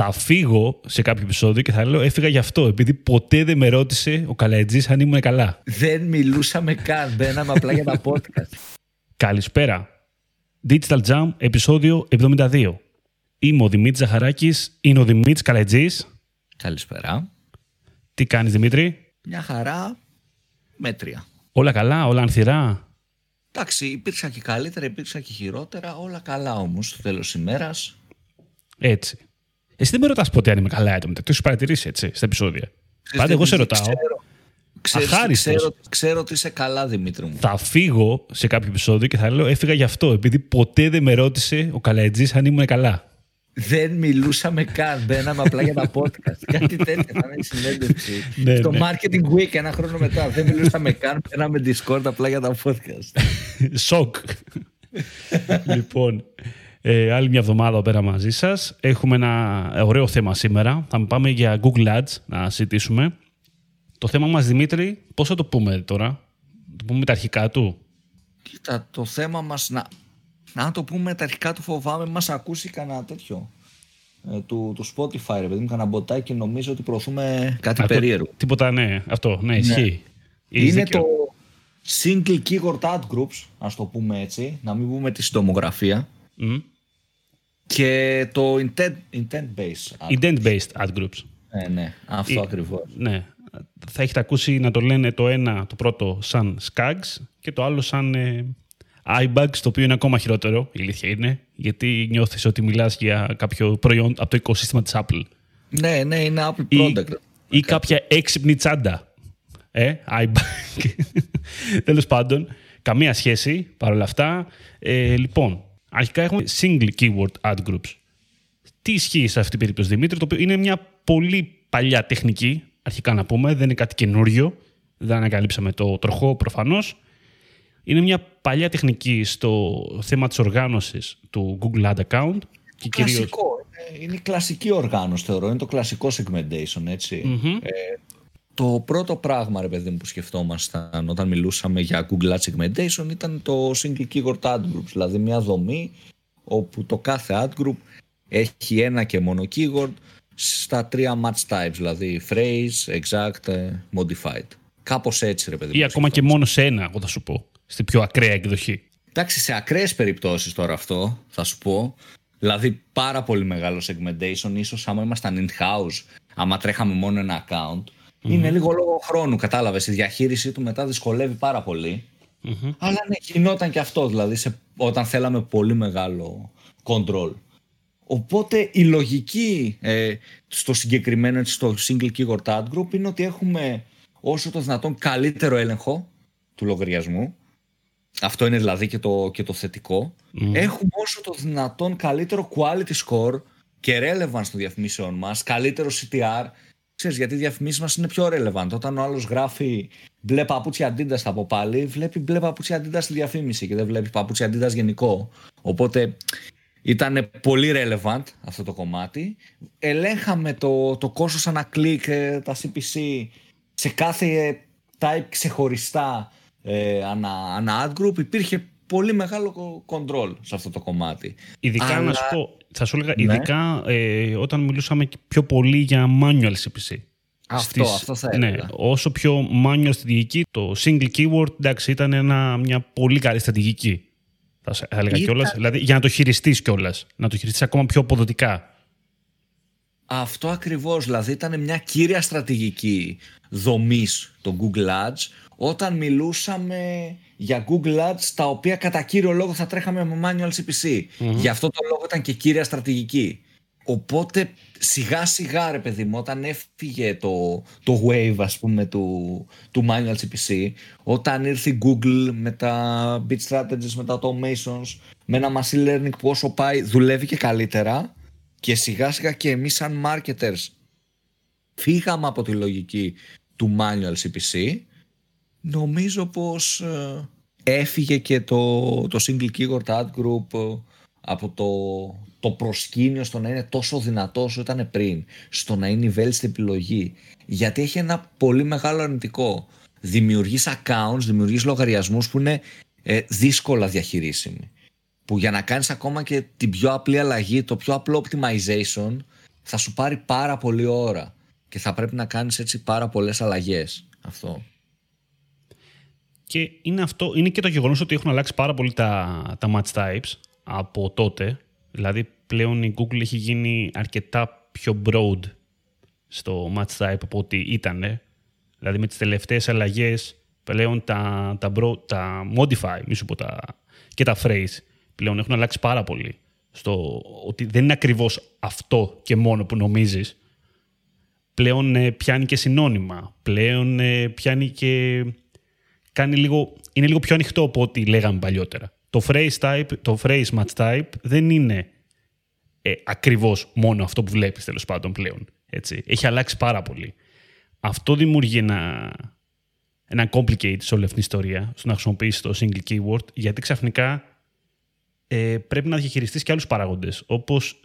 θα φύγω σε κάποιο επεισόδιο και θα λέω έφυγα γι' αυτό, επειδή ποτέ δεν με ρώτησε ο Καλατζής αν ήμουν καλά. Δεν μιλούσαμε καν, μπαίναμε απλά για τα podcast. Καλησπέρα. Digital Jam, επεισόδιο 72. Είμαι ο Δημήτρης Ζαχαράκης, είναι ο Δημήτρης Καλατζής. Καλησπέρα. Τι κάνεις Δημήτρη; Μια χαρά, μέτρια. Όλα καλά, όλα ανθυρά. Εντάξει, υπήρξαν και καλύτερα, υπήρξαν και χειρότερα, όλα καλά όμως στο τέλος ημέρας. Έτσι. Εσύ δεν με ρωτάς ποτέ αν είμαι καλά έτοιμο. Το έχεις παρατηρήσει έτσι στα επεισόδια. Πάντα εγώ σε ρωτάω. Ξέρω, ξέρω, ξέρω, ξέρω ότι είσαι καλά, Δημήτρη μου. Θα φύγω σε κάποιο επεισόδιο και θα λέω έφυγα γι' αυτό, επειδή ποτέ δεν με ρώτησε ο Καλατζής αν ήμουν καλά. Δεν μιλούσαμε καν. Μπαίναμε απλά για τα podcast. Κάτι τέτοιο θα είναι συνέντευξη. ναι, Στο ναι. Marketing Week ένα χρόνο μετά. Δεν μιλούσαμε καν. Μπαίναμε Discord απλά για τα podcast. Σοκ. λοιπόν, ε, άλλη μια εβδομάδα πέρα μαζί σας. Έχουμε ένα ωραίο θέμα σήμερα. Θα πάμε για Google Ads να συζητήσουμε. Το θέμα μας, Δημήτρη, πώς θα το πούμε τώρα; Το πούμε τα αρχικά του; Κοίτα, το θέμα μας, να, να το πούμε τα αρχικά του φοβάμαι, μας ακούσει κανένα τέτοιο. Ε, του, του Spotify, ρε παιδί μου, κανένα μποτάκι και νομίζω ότι προωθούμε κάτι περίεργο. Τίποτα, ναι, αυτό, ναι, ισχύει. Ναι. Είναι το Single Keyword Ad Groups, ας το πούμε έτσι, να μην πούμε τη συντομογραφία. Και το intent, intent-based ad Intent-based ad groups. Ναι, ναι, αυτό ακριβώς. Ναι. Θα έχετε ακούσει να το λένε το ένα, το πρώτο, σαν Skags και το άλλο σαν ε, iBugs, το οποίο είναι ακόμα χειρότερο, η αλήθεια είναι, γιατί νιώθεις ότι μιλάς για κάποιο προϊόν από το οικοσύστημα της Apple. Ναι, ναι, είναι Apple product. Ή, ή κάποια έξυπνη τσάντα. Ε, iBug. Τέλος πάντων, καμία σχέση παρόλα αυτά. Ε, λοιπόν, Αρχικά έχουμε single keyword ad groups. Τι ισχύει σε αυτή την περίπτωση, Δημήτρη, το οποίο είναι μια πολύ παλιά τεχνική, αρχικά να πούμε, δεν είναι κάτι καινούριο, δεν ανακαλύψαμε το τροχό προφανώς. Είναι μια παλιά τεχνική στο θέμα της οργάνωσης του Google Ad Account. Και Κλασικό. Κυρίως... Είναι η κλασική οργάνωση, θεωρώ. Είναι το κλασικό segmentation, ετσι Ε, το πρώτο πράγμα, ρε παιδί μου, που σκεφτόμασταν όταν μιλούσαμε για Google Ad Segmentation ήταν το Single Keyword Ad Groups, δηλαδή μια δομή όπου το κάθε ad group έχει ένα και μόνο keyword στα τρία match types, δηλαδή phrase, exact, ε, modified. Κάπως έτσι, ρε παιδί μου. Ή ακόμα και μόνο σε ένα, εγώ θα σου πω, στην πιο ακραία εκδοχή. Εντάξει, σε ακραίες περιπτώσεις τώρα αυτό, θα σου πω. Δηλαδή πάρα πολύ μεγάλο segmentation, ίσως άμα ήμασταν in-house, άμα τρέχαμε μόνο ένα account, είναι λίγο λόγω χρόνου, κατάλαβες. Η διαχείρισή του μετά δυσκολεύει πάρα Αλλά ναι, γινόταν και αυτό, δηλαδή σε, όταν θέλαμε πολύ μεγάλο control. Οπότε η λογική ε, στο συγκεκριμένο, στο single keyword ad group είναι ότι έχουμε όσο το δυνατόν καλύτερο έλεγχο του λογαριασμού. Αυτό είναι δηλαδή και το, και το θετικό. Έχουμε όσο το δυνατόν καλύτερο quality score και relevance των διαφημίσεων μας, καλύτερο CTR, Ξέρεις, γιατί οι διαφημίσεις μας είναι πιο relevant. Όταν ο άλλος γράφει μπλε παπούτσια αντίντας από πάλι, βλέπει μπλε παπούτσια αντίντας στη διαφήμιση και δεν βλέπει παπούτσια αντίντας γενικό. Οπότε ήταν πολύ relevant αυτό το κομμάτι. Ελέγχαμε το, το κόστος ανά κλικ, ε, τα CPC σε κάθε type ξεχωριστά ε, ανά, ανά ad group. Υπήρχε πολύ μεγάλο control σε αυτό το κομμάτι. Ειδικά να σου πω, θα σου έλεγα, ναι. ειδικά ε, όταν μιλούσαμε πιο πολύ για manual CPC. Αυτό, Στις, αυτό θα ναι, έλεγα. Ναι, όσο πιο manual στρατηγική, το single keyword εντάξει, ήταν ένα, μια πολύ καλή στρατηγική. Θα, έλεγα Ήταν... κιόλας, δηλαδή για να το χειριστείς κιόλας, να το χειριστείς ακόμα πιο αποδοτικά. Αυτό ακριβώς, δηλαδή ήταν μια κύρια στρατηγική δομής το Google Ads όταν μιλούσαμε για Google Ads τα οποία κατά κύριο λόγο θα τρέχαμε με manual CPC. Γι' αυτό το λόγο ήταν και κύρια στρατηγική. Οπότε σιγά σιγά ρε παιδί μου όταν έφυγε το, το wave ας πούμε του, του manual CPC όταν ήρθε η Google με τα bit strategies, με τα automations με ένα machine learning που όσο πάει δουλεύει και καλύτερα και σιγά σιγά και εμείς σαν marketers φύγαμε από τη λογική του manual CPC νομίζω πως ε, έφυγε και το, το single keyword ad group ε, από το, το προσκήνιο στο να είναι τόσο δυνατός όσο ήταν πριν, στο να είναι η βέλτιστη επιλογή. Γιατί έχει ένα πολύ μεγάλο αρνητικό. Δημιουργείς accounts, δημιουργείς λογαριασμούς που είναι ε, δύσκολα διαχειρίσιμοι. Που για να κάνεις ακόμα και την πιο απλή αλλαγή, το πιο απλό optimization, θα σου πάρει πάρα πολύ ώρα και θα πρέπει να κάνεις έτσι πάρα πολλές αλλαγές. Αυτό. Και είναι, αυτό, είναι και το γεγονός ότι έχουν αλλάξει πάρα πολύ τα, τα match types από τότε. Δηλαδή πλέον η Google έχει γίνει αρκετά πιο broad στο match type από ό,τι ήταν. Δηλαδή με τις τελευταίες αλλαγές πλέον τα, τα, bro, τα modify, μη σου πω τα, και τα phrase πλέον έχουν αλλάξει πάρα πολύ. Στο ότι δεν είναι ακριβώς αυτό και μόνο που νομίζεις. Πλέον ε, πιάνει και συνώνυμα. Πλέον ε, πιάνει και... Κάνει λίγο, είναι λίγο πιο ανοιχτό από ό,τι λέγαμε παλιότερα. Το phrase type, το phrase match type δεν είναι ε, ακριβώς μόνο αυτό που βλέπεις τέλος πάντων πλέον. Έτσι. Έχει αλλάξει πάρα πολύ. Αυτό δημιουργεί ένα, ένα complicate σε όλη αυτή την ιστορία, στο να χρησιμοποιήσεις το single keyword, γιατί ξαφνικά ε, πρέπει να διαχειριστείς και άλλους παράγοντες, όπως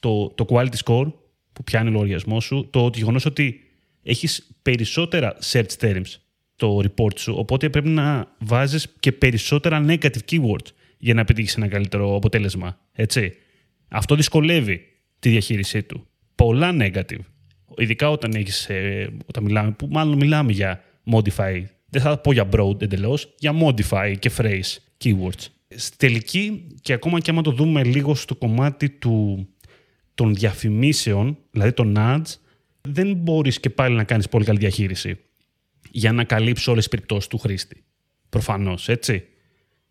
το, το quality score που πιάνει ο λογαριασμός σου, το γεγονός ότι έχεις περισσότερα search terms το report σου, οπότε πρέπει να βάζεις και περισσότερα negative keywords για να πετύχεις ένα καλύτερο αποτέλεσμα. Έτσι. Αυτό δυσκολεύει τη διαχείρισή του. Πολλά negative. Ειδικά όταν, έχεις, ε, όταν μιλάμε, που μάλλον μιλάμε για modify. Δεν θα πω για broad εντελώς, για modify και phrase keywords. Στη τελική, και ακόμα και άμα το δούμε λίγο στο κομμάτι του, των διαφημίσεων, δηλαδή των ads, δεν μπορείς και πάλι να κάνεις πολύ καλή διαχείριση για να καλύψει όλες τις περιπτώσεις του χρήστη. Προφανώς, έτσι.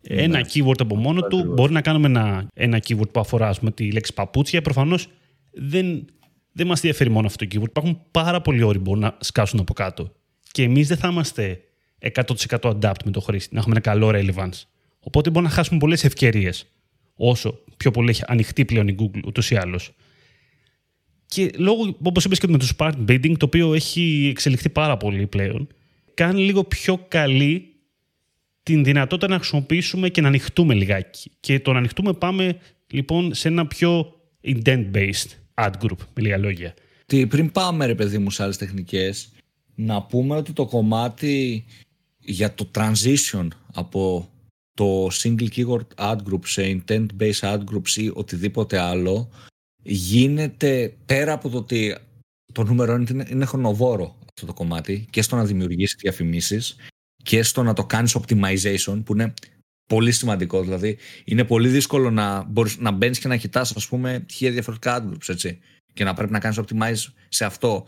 Ένα ναι. keyword από μόνο του, μπορεί να κάνουμε ένα, ένα keyword που αφορά με τη λέξη παπούτσια. Προφανώς δεν, δεν μας ενδιαφέρει μόνο αυτό το keyword. Υπάρχουν πάρα πολλοί όροι που μπορούν να σκάσουν από κάτω. Και εμείς δεν θα είμαστε 100% adapt με το χρήστη, να έχουμε ένα καλό relevance. Οπότε μπορούμε να χάσουμε πολλές ευκαιρίες. Όσο πιο πολύ έχει ανοιχτεί πλέον η Google, ούτως ή άλλως. Και λόγω, όπως είπες και με το Spark Bidding, το οποίο έχει εξελιχθεί πάρα πολύ πλέον, κάνει λίγο πιο καλή την δυνατότητα να χρησιμοποιήσουμε και να ανοιχτούμε λιγάκι. Και το να ανοιχτούμε πάμε λοιπόν σε ένα πιο intent-based ad group, με λίγα λόγια. Τι, πριν πάμε ρε παιδί μου σε άλλες τεχνικές, να πούμε ότι το κομμάτι για το transition από το single keyword ad group σε intent-based ad groups ή οτιδήποτε άλλο γίνεται πέρα από το ότι το νούμερο είναι, είναι χρονοβόρο αυτό το κομμάτι και στο να δημιουργήσεις διαφημίσεις και στο να το κάνεις optimization που είναι πολύ σημαντικό. Δηλαδή είναι πολύ δύσκολο να, μπορείς, να μπαίνεις και να κοιτάς ας πούμε χίλια διαφορετικά ad groups έτσι και να πρέπει να κάνεις optimize σε αυτό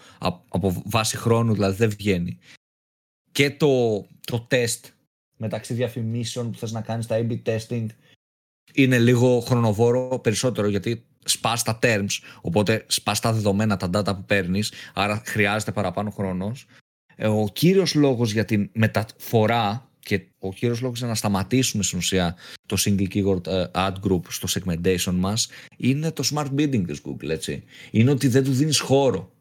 από βάση χρόνου δηλαδή δεν βγαίνει. Και το, το test μεταξύ διαφημίσεων που θες να κάνεις τα A-B testing είναι λίγο χρονοβόρο περισσότερο γιατί σπάς τα terms, οπότε σπάς τα δεδομένα, τα data που παίρνεις, άρα χρειάζεται παραπάνω χρόνος ε, ο κύριος λόγος για την μεταφορά και ο κύριος λόγος για να σταματήσουμε στην ουσία το single keyword ε, ad group στο segmentation μας είναι το smart bidding της Google, έτσι. Είναι ότι δεν του δίνεις χώρο.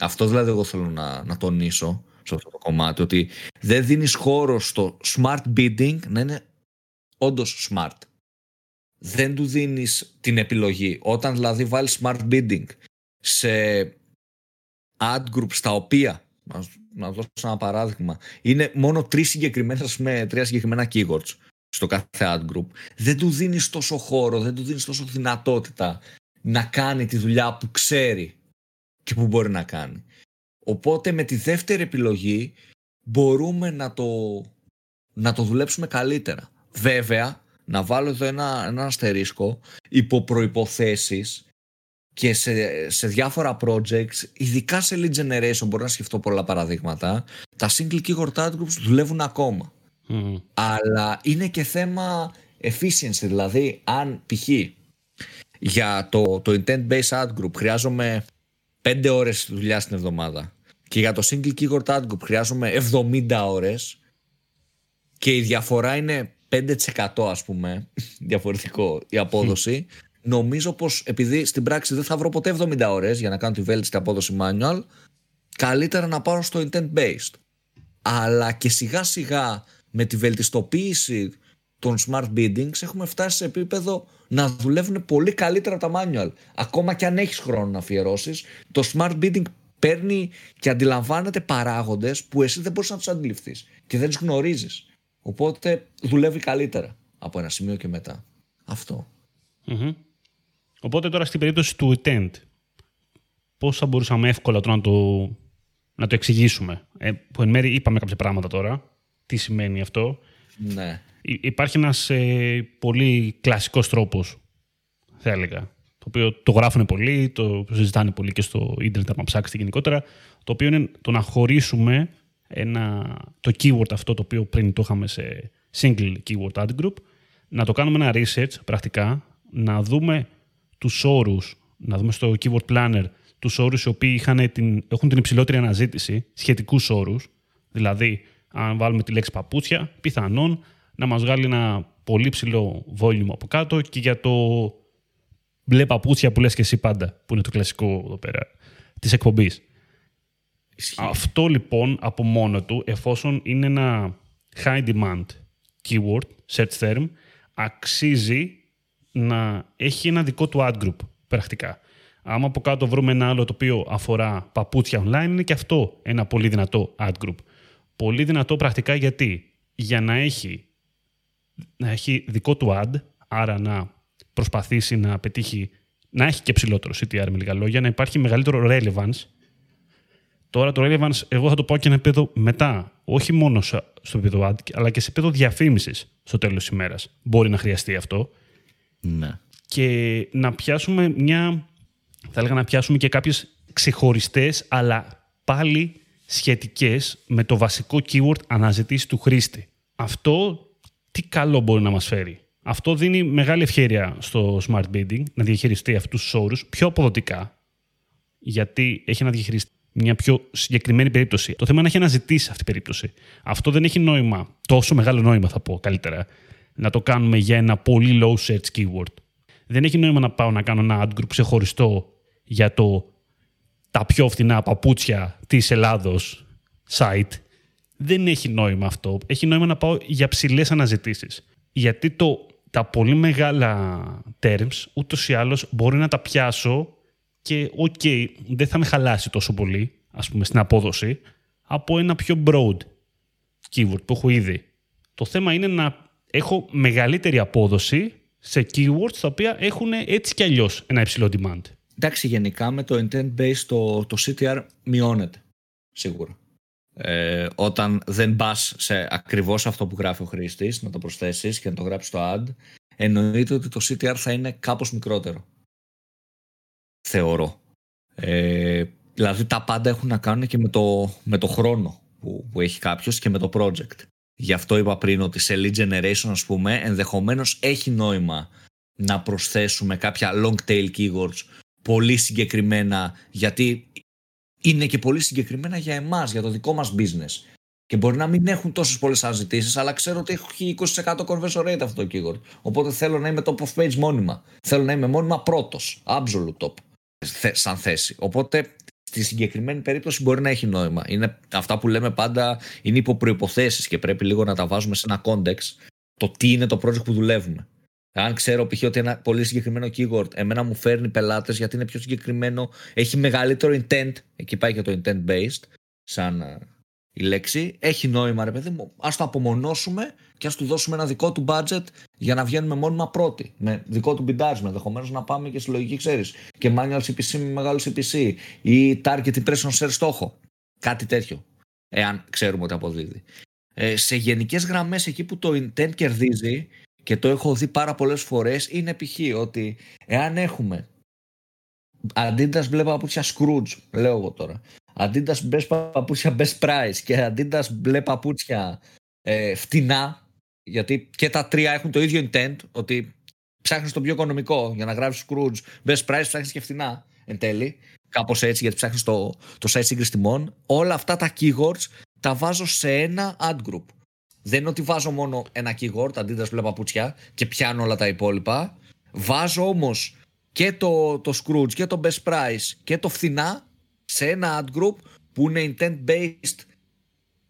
Αυτό δηλαδή εγώ θέλω να, να τονίσω σε αυτό το κομμάτι, ότι δεν δίνεις χώρο στο smart bidding να είναι όντως smart. Δεν του δίνεις την επιλογή. Όταν δηλαδή βάλεις smart bidding σε ad groups τα οποία να δώσω ένα παράδειγμα, είναι μόνο τρεις συγκεκριμένα με τρία συγκεκριμένα keywords στο κάθε ad group, δεν του δίνεις τόσο χώρο, δεν του δίνεις τόσο δυνατότητα να κάνει τη δουλειά που ξέρει και που μπορεί να κάνει. Οπότε με τη δεύτερη επιλογή μπορούμε να το, να το δουλέψουμε καλύτερα. Βέβαια, να βάλω εδώ ένα, ένα αστερίσκο υπό προϋποθέσεις και σε, σε διάφορα projects, ειδικά σε lead generation, μπορώ να σκεφτώ πολλά παραδείγματα, τα single keyword ad groups δουλεύουν ακόμα. Αλλά είναι και θέμα efficiency, δηλαδή αν π.χ. για το, το intent-based ad group χρειάζομαι 5 ώρες δουλειά στην εβδομάδα και για το single keyword ad group χρειάζομαι 70 ώρες και η διαφορά είναι 5% ας πούμε διαφορετικό η απόδοση νομίζω πως επειδή στην πράξη δεν θα βρω ποτέ 70 ώρες για να κάνω τη βέλτιστη απόδοση manual, καλύτερα να πάρω στο intent based. Αλλά και σιγά σιγά με τη βελτιστοποίηση των smart biddings έχουμε φτάσει σε επίπεδο να δουλεύουν πολύ καλύτερα τα manual. Ακόμα και αν έχεις χρόνο να αφιερώσεις, το smart bidding παίρνει και αντιλαμβάνεται παράγοντες που εσύ δεν μπορείς να τους αντιληφθείς και δεν τους γνωρίζεις. Οπότε δουλεύει καλύτερα από ένα σημείο και μετά. Αυτό. Οπότε τώρα στην περίπτωση του intent, πώς θα μπορούσαμε εύκολα τώρα να το, να το εξηγήσουμε; Ε, που εν μέρει είπαμε κάποια πράγματα τώρα. Τι σημαίνει αυτό; Ναι. Υπάρχει ένας ε, πολύ κλασικός τρόπος, θα έλεγα, το οποίο το γράφουν πολύ, το συζητάνε πολύ και στο ίντερνετ, να ψάξετε γενικότερα, το οποίο είναι το να χωρίσουμε ένα, το keyword αυτό το οποίο πριν το είχαμε σε single keyword ad group, να το κάνουμε ένα research πρακτικά, να δούμε τους όρους, να δούμε στο keyword planner τους όρους οι οποίοι είχαν την, έχουν την υψηλότερη αναζήτηση, σχετικούς όρους, δηλαδή αν βάλουμε τη λέξη παπούτσια, πιθανόν να μας βγάλει ένα πολύ ψηλό volume από κάτω και για το μπλε παπούτσια που λες και εσύ πάντα, που είναι το κλασικό εδώ πέρα, της εκπομπής. Αυτό λοιπόν από μόνο του, εφόσον είναι ένα high demand keyword, search term, αξίζει να έχει ένα δικό του ad group πρακτικά. Άμα από κάτω βρούμε ένα άλλο το οποίο αφορά παπούτσια online, είναι και αυτό ένα πολύ δυνατό ad group. Πολύ δυνατό πρακτικά γιατί; Για να έχει, να έχει δικό του ad, άρα να προσπαθήσει να πετύχει, να έχει και ψηλότερο CTR με λίγα λόγια, να υπάρχει μεγαλύτερο relevance. Τώρα το relevance εγώ θα το πάω και ένα επίπεδο μετά, όχι μόνο στο επίπεδο ad, αλλά και σε επίπεδο διαφήμισης στο τέλος της ημέρας. Μπορεί να χρειαστεί αυτό. Ναι. Και να πιάσουμε μια θα έλεγα να πιάσουμε και κάποιες ξεχωριστές, αλλά πάλι σχετικές με το βασικό keyword αναζητήσεις του χρήστη. Αυτό τι καλό μπορεί να μας φέρει; Αυτό δίνει μεγάλη ευκαιρία στο smart bidding να διαχειριστεί αυτούς τους όρους πιο αποδοτικά, γιατί έχει να διαχειριστεί μια πιο συγκεκριμένη περίπτωση. Το θέμα είναι να έχει αναζητήσει αυτή την περίπτωση. Αυτό δεν έχει νόημα, τόσο μεγάλο νόημα θα πω καλύτερα, να το κάνουμε για ένα πολύ low search keyword. Δεν έχει νόημα να πάω να κάνω ένα ad group ξεχωριστό για το τα πιο φθηνά παπούτσια της Ελλάδος site. Δεν έχει νόημα αυτό. Έχει νόημα να πάω για ψηλές αναζητήσεις. Γιατί το, τα πολύ μεγάλα terms ούτως ή άλλως μπορεί να τα πιάσω και ok, okay, δεν θα με χαλάσει τόσο πολύ, ας πούμε, στην απόδοση, από ένα πιο broad keyword που έχω ήδη. Το θέμα είναι να έχω μεγαλύτερη απόδοση σε keywords τα οποία έχουν έτσι κι αλλιώς ένα υψηλό demand. Εντάξει, γενικά με το intent based το, το CTR μειώνεται. Σίγουρα. Ε, όταν δεν πας σε ακριβώς αυτό που γράφει ο χρήστης, να το προσθέσεις και να το γράψεις στο ad, εννοείται ότι το CTR θα είναι κάπως μικρότερο. Θεωρώ. Ε, δηλαδή τα πάντα έχουν να κάνουν και με το, με το χρόνο που, που έχει κάποιος και με το project. Γι' αυτό είπα πριν ότι σε lead generation, ας πούμε, ενδεχομένως έχει νόημα να προσθέσουμε κάποια long tail keywords πολύ συγκεκριμένα γιατί είναι και πολύ συγκεκριμένα για εμάς, για το δικό μας business. Και μπορεί να μην έχουν τόσες πολλές αναζητήσεις, αλλά ξέρω ότι έχει 20% conversion rate αυτό το keyword. Οπότε θέλω να είμαι top of page μόνιμα. Θέλω να είμαι μόνιμα πρώτος. Absolute top. Σαν θέση. Οπότε στη συγκεκριμένη περίπτωση μπορεί να έχει νόημα. Είναι, αυτά που λέμε πάντα είναι υπό προποθέσει και πρέπει λίγο να τα βάζουμε σε ένα context το τι είναι το project που δουλεύουμε. Αν ξέρω π.χ. ότι ένα πολύ συγκεκριμένο keyword εμένα μου φέρνει πελάτες γιατί είναι πιο συγκεκριμένο, έχει μεγαλύτερο intent, εκεί πάει και το intent based, σαν ε, η λέξη, έχει νόημα ρε παιδί μου, ας το απομονώσουμε και ας του δώσουμε ένα δικό του budget για να βγαίνουμε μόνιμα πρώτοι, με δικό του μπιντάρισμα, ενδεχομένως να πάμε και στη λογική ξέρεις, και manual CPC με μεγάλο CPC ή target impression share στόχο, κάτι τέτοιο, εάν ξέρουμε ότι αποδίδει. Ε, σε γενικές γραμμές εκεί που το intent κερδίζει και το έχω δει πάρα πολλές φορές είναι π.χ. ότι εάν έχουμε Adidas μπλε παπούτσια Scrooge, λέω εγώ τώρα. Adidas μπλε παπούτσια Best Price και Adidas μπλε παπούτσια ε, φτηνά, γιατί και τα τρία έχουν το ίδιο intent, ότι ψάχνεις το πιο οικονομικό για να γράψεις Scrooge, Best Price ψάχνεις και φτηνά εν τέλει. Κάπως έτσι, γιατί ψάχνεις το, το site σύγκριση τιμών. Όλα αυτά τα keywords τα βάζω σε ένα ad group. Δεν είναι ότι βάζω μόνο ένα keyword, αντί μπλε παπούτσια και πιάνω όλα τα υπόλοιπα. Βάζω όμως και το, το Scrooge και το Best Price και το φθηνά σε ένα ad group που είναι intent based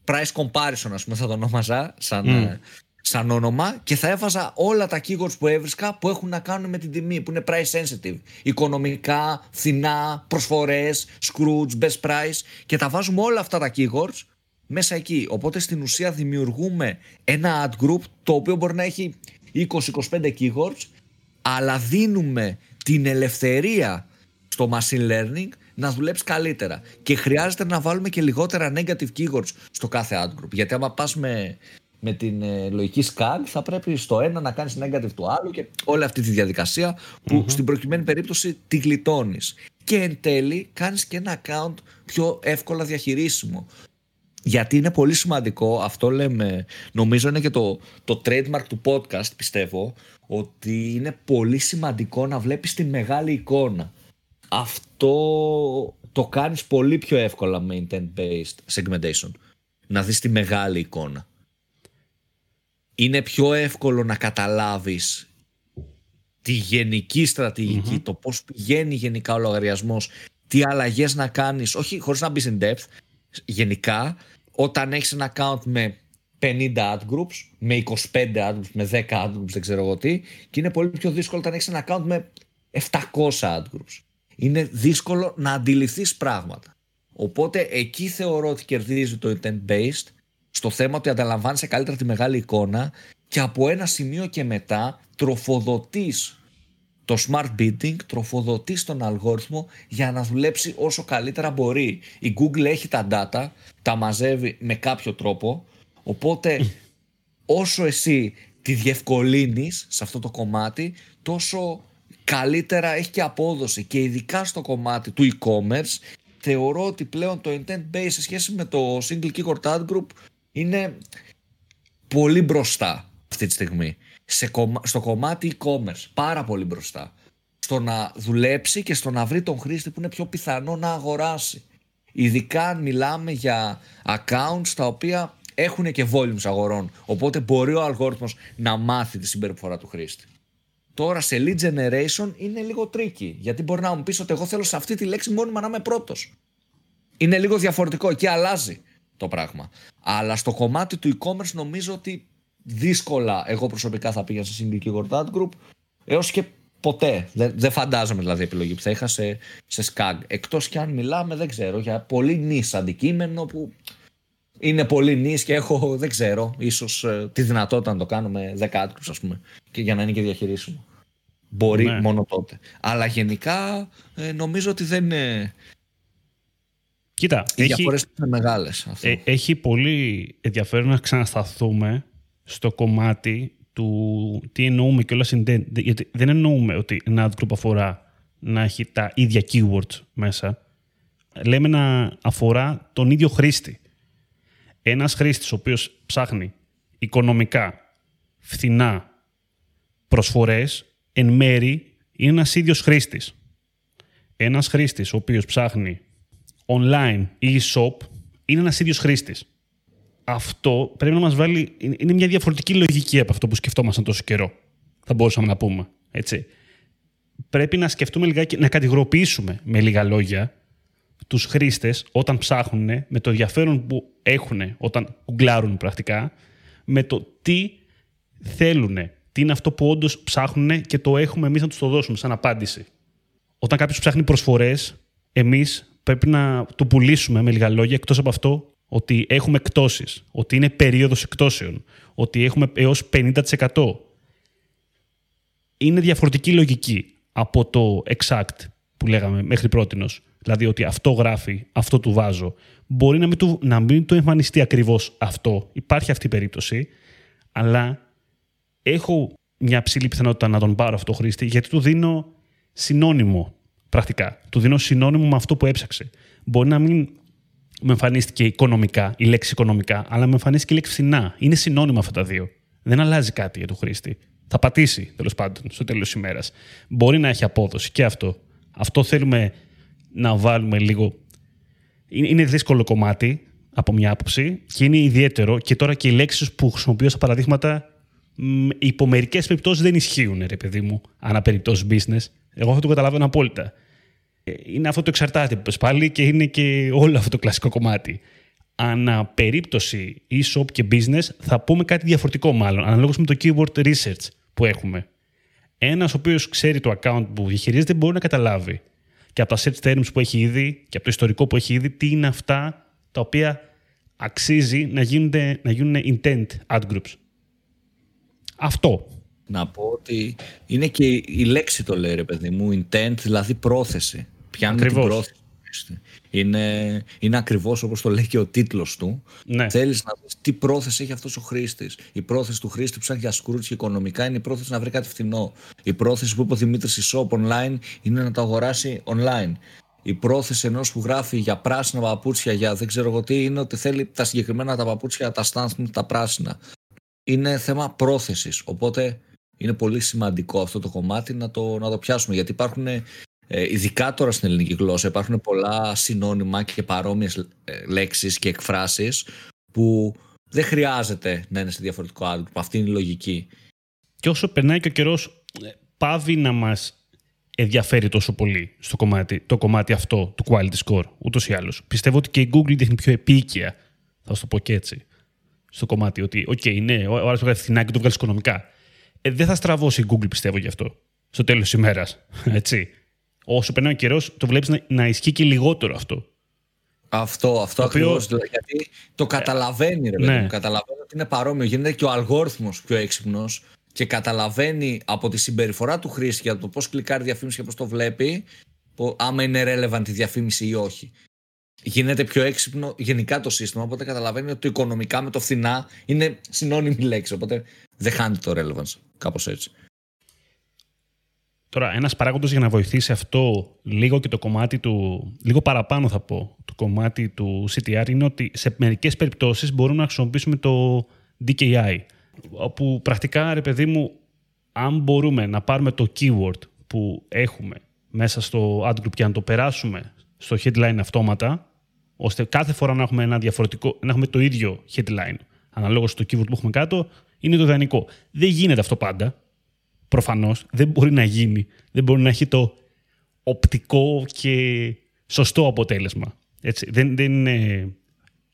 price comparison, ας πούμε, θα το ονόμαζα σαν, ε, σαν όνομα και θα έβαζα όλα τα keywords που έβρισκα που έχουν να κάνουν με την τιμή, που είναι price sensitive. Οικονομικά, φθηνά, προσφορές, Scrooge, best price και τα βάζουμε όλα αυτά τα keywords μέσα εκεί. Οπότε στην ουσία δημιουργούμε ένα ad group το οποίο μπορεί να έχει 20-25 keywords αλλά δίνουμε την ελευθερία στο machine learning να δουλέψει καλύτερα. Και χρειάζεται να βάλουμε και λιγότερα negative keywords στο κάθε ad group. Γιατί άμα πας με, με την ε, λογική scan, θα πρέπει στο ένα να κάνεις negative του άλλου και όλη αυτή τη διαδικασία που στην προκειμένη περίπτωση τη γλιτώνεις. Και εν τέλει κάνεις και ένα account πιο εύκολα διαχειρίσιμο. Γιατί είναι πολύ σημαντικό, αυτό λέμε, νομίζω είναι και το, το trademark του podcast πιστεύω, ότι είναι πολύ σημαντικό να βλέπεις τη μεγάλη εικόνα. Αυτό το κάνεις πολύ πιο εύκολα με intent-based segmentation. Να δεις τη μεγάλη εικόνα. Είναι πιο εύκολο να καταλάβεις τη γενική το πώς πηγαίνει γενικά ο λογαριασμός, τι αλλαγές να κάνεις, όχι χωρίς να μπεις in depth, γενικά όταν έχεις ένα account με 50 ad groups, με 25 ad groups, με 10 ad groups, δεν ξέρω εγώ τι, και είναι πολύ πιο δύσκολο όταν έχεις ένα account με 700 ad groups. Είναι δύσκολο να αντιληφθείς πράγματα. Οπότε εκεί θεωρώ ότι κερδίζει το intent based στο θέμα ότι ανταλαμβάνεσαι καλύτερα τη μεγάλη εικόνα και από ένα σημείο και μετά τροφοδοτείς το smart bidding τροφοδοτείς στον αλγόριθμο για να δουλέψει όσο καλύτερα μπορεί. Η Google έχει τα data, τα μαζεύει με κάποιο τρόπο, οπότε όσο εσύ τη διευκολύνεις σε αυτό το κομμάτι, τόσο καλύτερα έχει και απόδοση και ειδικά στο κομμάτι του e-commerce θεωρώ ότι πλέον το intent base σε σχέση με το single keyword ad group είναι πολύ μπροστά αυτή τη στιγμή σε, στο κομμάτι e-commerce. Πάρα πολύ μπροστά. Στο να δουλέψει και στο να βρει τον χρήστη που είναι πιο πιθανό να αγοράσει. Ειδικά αν μιλάμε για accounts τα οποία έχουν και volumes αγορών. Οπότε μπορεί ο αλγόριθμος να μάθει τη συμπεριφορά του χρήστη. Τώρα σε lead generation είναι λίγο tricky. Γιατί μπορεί να μου πεις ότι εγώ θέλω σε αυτή τη λέξη μόνιμα να είμαι πρώτος. Είναι λίγο διαφορετικό. Εκεί αλλάζει το πράγμα. Αλλά στο κομμάτι του e-commerce νομίζω ότι δύσκολα εγώ προσωπικά θα πήγα σε single keyword ad group έως και ποτέ. Δεν, δεν φαντάζομαι δηλαδή επιλογή που θα είχα σε, σε SCAG. Εκτός κι αν μιλάμε, δεν ξέρω, για πολύ νης αντικείμενο που είναι πολύ νης και έχω, δεν ξέρω, ίσως ε, τη δυνατότητα να το κάνω με 10 ad groups, ας πούμε, και για να είναι και διαχειρίσιμο. Μπορεί ναι. μόνο τότε. Αλλά γενικά ε, νομίζω ότι δεν είναι. Κοίτα, Οι έχει, διαφορές είναι μεγάλες. Ε, έχει πολύ ενδιαφέρον να ξανασταθούμε στο κομμάτι του τι εννοούμε και όλα Γιατί δεν εννοούμε ότι ένα ad group αφορά να έχει τα ίδια keywords μέσα. Λέμε να αφορά τον ίδιο χρήστη. Ένας χρήστης ο οποίος ψάχνει οικονομικά, φθηνά, προσφορές, εν μέρη είναι ένας ίδιος χρήστης. Ένας χρήστης ο οποίος ψάχνει online ή shop είναι ένας ίδιος χρήστης αυτό πρέπει να μας βάλει. Είναι μια διαφορετική λογική από αυτό που σκεφτόμασταν τόσο καιρό. Θα μπορούσαμε να πούμε. Έτσι. Πρέπει να σκεφτούμε λιγάκι, να κατηγοροποιήσουμε με λίγα λόγια τους χρήστες όταν ψάχνουν με το ενδιαφέρον που έχουν όταν γκουγκλάρουν πρακτικά με το τι θέλουν, τι είναι αυτό που όντως ψάχνουν και το έχουμε εμείς να τους το δώσουμε σαν απάντηση. Όταν κάποιος ψάχνει προσφορές, εμείς πρέπει να του πουλήσουμε με λίγα λόγια εκτός από αυτό ότι έχουμε εκτόσεις, ότι είναι περίοδος εκτόσεων, ότι έχουμε έως 50%. Είναι διαφορετική λογική από το exact που λέγαμε μέχρι πρότινος. Δηλαδή ότι αυτό γράφει, αυτό του βάζω. Μπορεί να μην του, να μην του εμφανιστεί ακριβώς αυτό. Υπάρχει αυτή η περίπτωση. Αλλά έχω μια ψηλή πιθανότητα να τον πάρω αυτό το χρήστη γιατί του δίνω συνώνυμο πρακτικά. Του δίνω συνώνυμο με αυτό που έψαξε. Μπορεί να μην μου εμφανίστηκε οικονομικά, η λέξη οικονομικά, αλλά μου εμφανίστηκε η λέξη φθηνά. Είναι συνώνυμα αυτά τα δύο. Δεν αλλάζει κάτι για τον χρήστη. Θα πατήσει τέλος πάντων στο τέλος της ημέρας. Μπορεί να έχει απόδοση και αυτό. Αυτό θέλουμε να βάλουμε λίγο. Είναι δύσκολο κομμάτι από μια άποψη και είναι ιδιαίτερο και τώρα και οι λέξεις που χρησιμοποιώ στα παραδείγματα υπό μερικές περιπτώσεις δεν ισχύουν, ρε παιδί μου, ανά περιπτώσεις business. Εγώ αυτό το καταλαβαίνω απόλυτα είναι αυτό το εξαρτάται που πάλι και είναι και όλο αυτό το κλασικό κομμάτι. Ανά περίπτωση e-shop και business θα πούμε κάτι διαφορετικό μάλλον, αναλόγως με το keyword research που έχουμε. Ένας ο οποίος ξέρει το account που διαχειρίζεται μπορεί να καταλάβει και από τα search terms που έχει ήδη και από το ιστορικό που έχει ήδη τι είναι αυτά τα οποία αξίζει να, γίνονται, να γίνουν intent ad groups. Αυτό. Να πω ότι είναι και η λέξη το λέει ρε παιδί μου, intent, δηλαδή πρόθεση. Πιάνουν την πρόθεση χρήστη. Είναι, είναι ακριβώς όπως το λέει και ο τίτλος του. Ναι. Θέλεις να δεις τι πρόθεση έχει αυτός ο χρήστης. Η πρόθεση του χρήστη που ψάχνει για σκρούτς και οικονομικά είναι η πρόθεση να βρει κάτι φθηνό. Η πρόθεση που είπε ο Δημήτρης η shop online είναι να το αγοράσει online. Η πρόθεση ενός που γράφει για πράσινα παπούτσια, για δεν ξέρω εγώ τι, είναι ότι θέλει τα συγκεκριμένα τα παπούτσια, τα στάνθμ, τα πράσινα. Είναι θέμα πρόθεσης. Οπότε είναι πολύ σημαντικό αυτό το κομμάτι να το, να το πιάσουμε. Γιατί υπάρχουν, ε, ειδικά τώρα στην ελληνική γλώσσα, υπάρχουν πολλά συνώνυμα και παρόμοιες ε, λέξεις και εκφράσεις που δεν χρειάζεται να είναι σε διαφορετικό άτομο. Αυτή είναι η λογική. Και όσο περνάει και ο καιρός, πάβει να μας ενδιαφέρει τόσο πολύ στο κομμάτι, το κομμάτι αυτό του quality score, ούτως ή άλλως. Πιστεύω ότι και η Google δείχνει πιο επίκαια, θα σου το πω και έτσι, στο κομμάτι ότι, OK, ναι, ο άλλος βγάζει φθηνά και το βγάλει οικονομικά. Ε, δεν θα στραβώσει η Google, πιστεύω γι' αυτό, στο τέλος της ημέρας. Έτσι. Όσο περνάει ο καιρός, το βλέπεις να, να ισχύει και λιγότερο αυτό. Αυτό, αυτό Το οποίο- ακριβώς. δηλαδή, Γιατί το καταλαβαίνει, ρε παιδί ναι. μου. Καταλαβαίνει ότι είναι παρόμοιο. Γίνεται και ο αλγόριθμος πιο έξυπνος και καταλαβαίνει από τη συμπεριφορά του χρήστη και από το πώς κλικάρει διαφήμιση και πώς το βλέπει, πο- άμα είναι relevant η διαφήμιση ή όχι. Γίνεται πιο έξυπνο γενικά το σύστημα, οπότε καταλαβαίνει ότι το οικονομικά με το φθηνά είναι συνώνυμη λέξη. Οπότε δεν χάνει το relevance. Κάπως έτσι. Τώρα, ένας παράγοντας για να βοηθήσει αυτό λίγο και το κομμάτι του. λίγο παραπάνω θα πω, το κομμάτι του CTR είναι ότι σε μερικές περιπτώσεις μπορούμε να χρησιμοποιήσουμε το DKI. Όπου πρακτικά, ρε παιδί μου, αν μπορούμε να πάρουμε το keyword που έχουμε μέσα στο ad group και να το περάσουμε στο headline αυτόματα, ώστε κάθε φορά να έχουμε ένα διαφορετικό, να έχουμε το ίδιο headline αναλόγως στο keyword που έχουμε κάτω, είναι το ιδανικό. Δεν γίνεται αυτό πάντα. Προφανώς δεν μπορεί να γίνει. Δεν μπορεί να έχει το οπτικό και σωστό αποτέλεσμα. Έτσι. Δεν, δεν είναι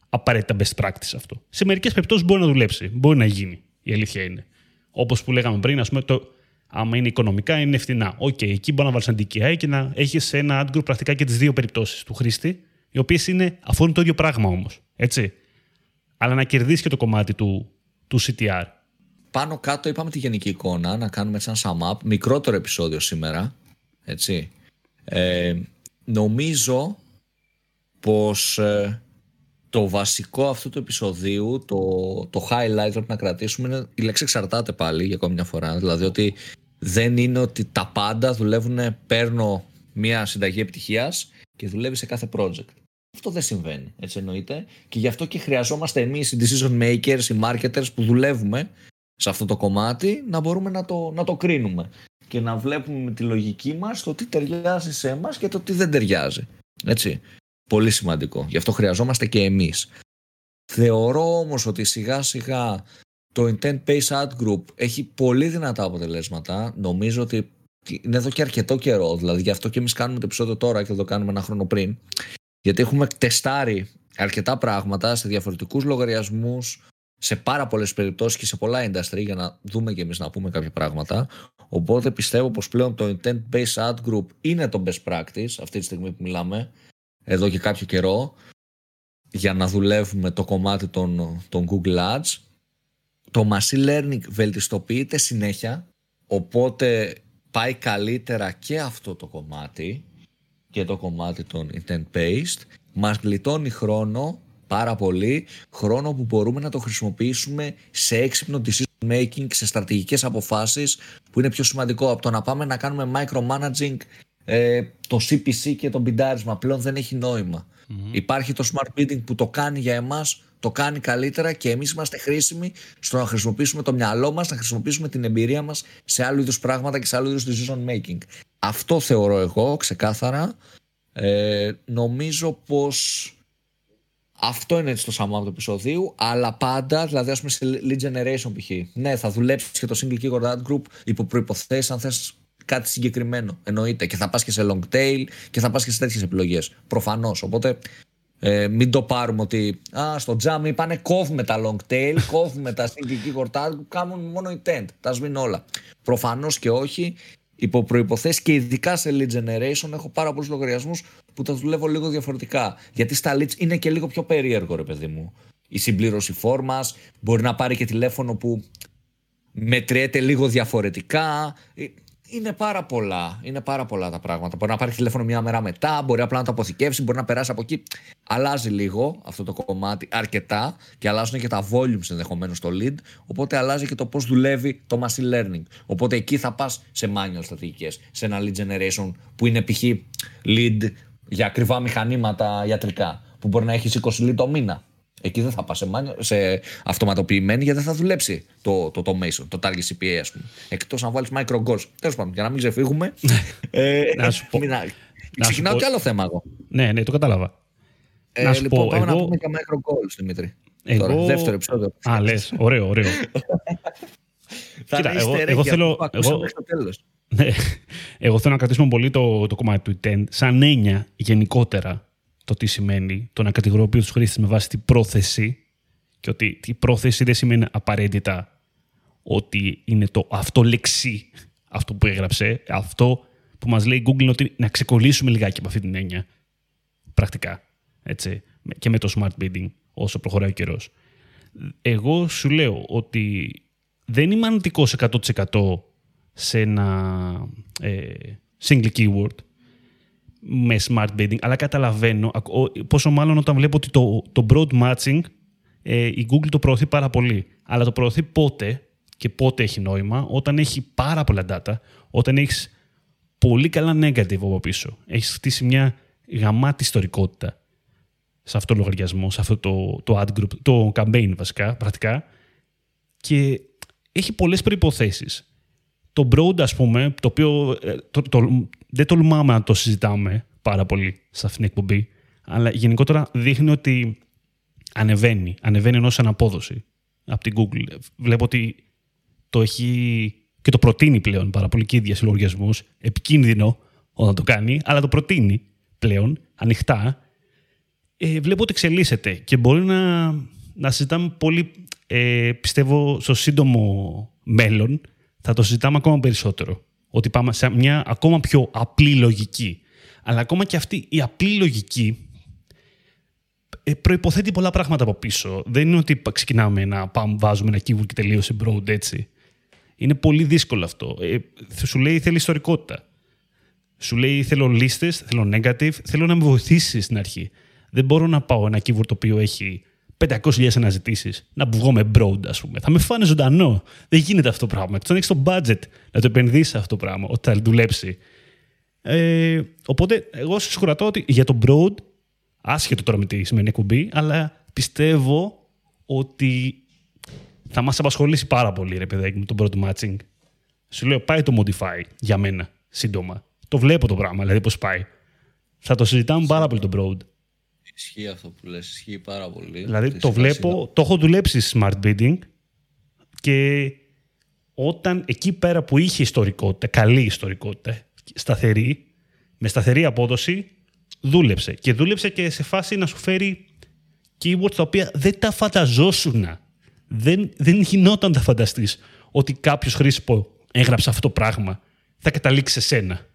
απαραίτητα best practice αυτό. Σε μερικές περιπτώσεις μπορεί να δουλέψει. Μπορεί να γίνει. Η αλήθεια είναι. Όπως που λέγαμε πριν, ας πούμε, το, άμα είναι οικονομικά, είναι φθηνά. Οκ, εκεί μπορεί να βάλεις ένα DKI και να έχεις ένα ad group πρακτικά και τις δύο περιπτώσεις του χρήστη, οι οποίες είναι αφορούν το ίδιο πράγμα όμως. Έτσι. Αλλά να κερδίσει και το κομμάτι του, του CTR. Πάνω κάτω είπαμε τη γενική εικόνα, να κάνουμε έτσι ένα sum up, μικρότερο επεισόδιο σήμερα, έτσι. Ε, νομίζω πως ε, το βασικό αυτού του επεισοδίου, το, το highlight πρέπει να κρατήσουμε είναι η λέξη εξαρτάται πάλι για ακόμη μια φορά. Δηλαδή ότι δεν είναι ότι τα πάντα δουλεύουν, παίρνω μια συνταγή επιτυχίας και δουλεύει σε κάθε project. Αυτό δεν συμβαίνει, έτσι εννοείται. Και γι' αυτό και χρειαζόμαστε εμείς οι decision makers, οι marketers που δουλεύουμε σε αυτό το κομμάτι να μπορούμε να το, να το κρίνουμε και να βλέπουμε με τη λογική μας το τι ταιριάζει σε εμάς και το τι δεν ταιριάζει. Έτσι. Πολύ σημαντικό. Γι' αυτό χρειαζόμαστε και εμείς. Θεωρώ όμως ότι σιγά σιγά το Intent Based Ad Group έχει πολύ δυνατά αποτελέσματα. Νομίζω ότι είναι εδώ και αρκετό καιρό. Δηλαδή γι' αυτό και εμείς κάνουμε το επεισόδιο τώρα και το κάνουμε ένα χρόνο πριν. Γιατί έχουμε τεστάρει αρκετά πράγματα σε διαφορετικούς λογαριασμούς, σε πάρα πολλές περιπτώσεις και σε πολλά industry για να δούμε και εμείς να πούμε κάποια πράγματα. Οπότε πιστεύω πως πλέον το intent based ad group είναι το best practice αυτή τη στιγμή που μιλάμε, εδώ και κάποιο καιρό, για να δουλεύουμε το κομμάτι των, των Google Ads. Το machine learning βελτιστοποιείται συνέχεια, οπότε πάει καλύτερα και αυτό το κομμάτι και το κομμάτι των intent based. Μας γλιτώνει χρόνο πάρα πολύ χρόνο που μπορούμε να το χρησιμοποιήσουμε σε έξυπνο decision making, σε στρατηγικές αποφάσεις που είναι πιο σημαντικό από το να πάμε να κάνουμε micromanaging ε, το CPC και το μπιντάρισμα πλέον δεν έχει νόημα. Υπάρχει το smart bidding που το κάνει για εμάς το κάνει καλύτερα και εμείς είμαστε χρήσιμοι στο να χρησιμοποιήσουμε το μυαλό μας, να χρησιμοποιήσουμε την εμπειρία μας σε άλλου είδους πράγματα και σε άλλου είδους decision making. Αυτό θεωρώ εγώ ξεκάθαρα. Ε, νομίζω πως αυτό είναι έτσι το σαμά του επεισοδίου, αλλά πάντα, δηλαδή ας πούμε σε lead generation π.χ. Ναι, θα δουλέψεις και το single keyword ad group υπό προποθέσει αν θες κάτι συγκεκριμένο. Εννοείται. Και θα πας και σε long tail και θα πας και σε τέτοιες επιλογές. Προφανώς. Οπότε ε, μην το πάρουμε ότι α, στο jam είπανε κόβουμε τα long tail, κόβουμε τα single keyword ad group, κάνουν μόνο intent. Τα σβήνουν όλα. Προφανώς και όχι. Υπό προποθέσει και ειδικά σε lead generation έχω πάρα πολλούς λογαριασμούς που τα δουλεύω λίγο διαφορετικά. Γιατί στα leads είναι και λίγο πιο περίεργο, ρε παιδί μου. Η συμπλήρωση φόρμας μπορεί να πάρει και τηλέφωνο που μετριέται λίγο διαφορετικά. είναι πάρα πολλά. Είναι πάρα πολλά τα πράγματα. Μπορεί να πάρει τηλέφωνο μια μέρα μετά, μπορεί απλά να το αποθηκεύσει, μπορεί να περάσει από εκεί. Αλλάζει λίγο αυτό το κομμάτι αρκετά και αλλάζουν και τα volumes ενδεχομένως στο lead. Οπότε αλλάζει και το πώς δουλεύει το machine learning. Οπότε εκεί θα πας σε manual στρατηγικές, σε ένα lead generation που είναι π.χ. lead για ακριβά μηχανήματα ιατρικά, που μπορεί να έχεις 20 lead το μήνα. Εκεί δεν θα πας σε, σε αυτοματοποιημένη γιατί δεν θα δουλέψει το, το automation, το target CPA, ας πούμε. Εκτός να βάλεις micro goals. Τέλος πάντων, για να μην ξεφύγουμε. ε, να σου πω. Να, ξεκινάω κι άλλο θέμα εγώ. Ναι, ναι, το κατάλαβα. Ε, να σου λοιπόν, πω, πάμε εγώ... να πούμε για micro goals, Δημήτρη. Εγώ... Τώρα, δεύτερο επεισόδιο. Α, λες, ωραίο, ωραίο. Κοίτα, εγώ, εγώ θέλω. Εγώ, ναι, εγώ θέλω να κρατήσουμε πολύ το, το κομμάτι του intent σαν έννοια γενικότερα το τι σημαίνει το να κατηγοροποιεί του χρήστε με βάση την πρόθεση και ότι η πρόθεση δεν σημαίνει απαραίτητα ότι είναι το αυτό λεξί αυτό που έγραψε. Αυτό που μας λέει η Google είναι ότι να ξεκολλήσουμε λιγάκι από αυτή την έννοια. Πρακτικά. Έτσι. Και με το smart bidding όσο προχωράει ο καιρός. Εγώ σου λέω ότι δεν είμαι αρνητικός 100% σε ένα ε, single keyword με smart bidding, αλλά καταλαβαίνω πόσο μάλλον όταν βλέπω ότι το, το broad matching ε, η Google το προωθεί πάρα πολύ. Αλλά το προωθεί πότε και πότε έχει νόημα, όταν έχει πάρα πολλά data, όταν έχεις πολύ καλά negative από πίσω. Έχεις χτίσει μια γαμάτη ιστορικότητα σε αυτό το λογαριασμό, σε αυτό το, το ad group, το campaign βασικά, πρακτικά. Και έχει πολλές προϋποθέσεις. Το broad, ας πούμε, το οποίο ε, το, το, δεν τολμάμε να το συζητάμε πάρα πολύ σε αυτήν την εκπομπή, αλλά γενικότερα δείχνει ότι ανεβαίνει, ανεβαίνει ενώ σαν απόδοση από την Google. Βλέπω ότι το έχει και το προτείνει πλέον πάρα πολύ και ίδια σε λογαριασμούς. Επικίνδυνο όταν το κάνει, αλλά το προτείνει πλέον ανοιχτά. Ε, βλέπω ότι εξελίσσεται και μπορεί να, να συζητάμε πολύ, ε, πιστεύω, στο σύντομο μέλλον θα το συζητάμε ακόμα περισσότερο. Ότι πάμε σε μια ακόμα πιο απλή λογική. Αλλά ακόμα και αυτή η απλή λογική ε, προϋποθέτει πολλά πράγματα από πίσω. Δεν είναι ότι ξεκινάμε να πάμε, βάζουμε ένα keyword και τελείωσε broad έτσι. Είναι πολύ δύσκολο αυτό. Ε, σου λέει θέλει ιστορικότητα. Σου λέει θέλω λίστες, θέλω negative, θέλω να με βοηθήσεις στην αρχή. Δεν μπορώ να πάω ένα keyword το οποίο έχει 500.000 αναζητήσεις, να βγω με broad, ας πούμε. Θα με φάνε ζωντανό. Δεν γίνεται αυτό το πράγμα. Εκτός αν έχεις το budget να το επενδύσεις αυτό το πράγμα, ότι θα δουλέψει. Ε, οπότε, εγώ σα κρατώ ότι για το broad, άσχετο τώρα με τη σημερινή εκπομπή, αλλά πιστεύω ότι θα μας απασχολήσει πάρα πολύ, ρε παιδάκι, με το broad matching. Σου λέω, πάει το modify για μένα, σύντομα. Το βλέπω το πράγμα, δηλαδή πώς πάει. Θα το συζητάμε πάρα πολύ το broad. Ισχύει αυτό που λες, ισχύει πάρα πολύ. Δηλαδή το βλέπω, το έχω δουλέψει smart bidding και όταν εκεί πέρα που είχε ιστορικότητα, καλή ιστορικότητα, σταθερή, με σταθερή απόδοση, δούλεψε. Και δούλεψε και σε φάση να σου φέρει keywords τα οποία δεν τα φανταζόσουν. Δεν, δεν γινόταν να τα φανταστείς ότι κάποιος χρήστη που έγραψε αυτό το πράγμα θα καταλήξει σε σένα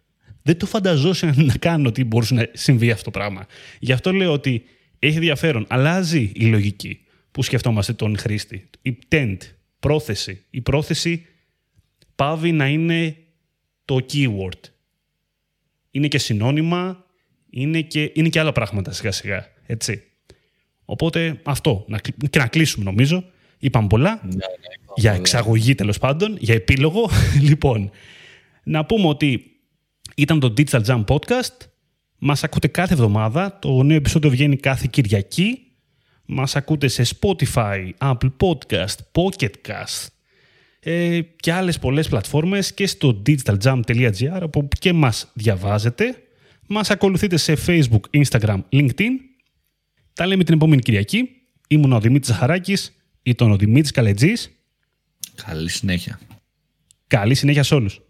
δεν το φανταζόσαι να κάνω ότι μπορούσε να συμβεί αυτό το πράγμα. Γι' αυτό λέω ότι έχει ενδιαφέρον. Αλλάζει η λογική που σκεφτόμαστε τον χρήστη. Η tent, πρόθεση. Η πρόθεση πάβει να είναι το keyword. Είναι και συνώνυμα, είναι και, είναι και άλλα πράγματα σιγά σιγά. Έτσι. Οπότε αυτό. Και να κλείσουμε νομίζω. Είπαμε πολλά. Ναι, ναι, για εξαγωγή τέλος πάντων, για επίλογο. λοιπόν, να πούμε ότι ήταν το Digital Jam Podcast. Μας ακούτε κάθε εβδομάδα. Το νέο επεισόδιο βγαίνει κάθε Κυριακή. Μας ακούτε σε Spotify, Apple Podcast, Pocket Cast ε, και άλλες πολλές πλατφόρμες και στο digitaljam.gr όπου και μας διαβάζετε. Μας ακολουθείτε σε Facebook, Instagram, LinkedIn. Τα λέμε την επόμενη Κυριακή. Ήμουν ο Δημήτρης Ζαχαράκης, ήταν ο Δημήτρης Καλετζής. Καλή συνέχεια. Καλή συνέχεια σε όλους.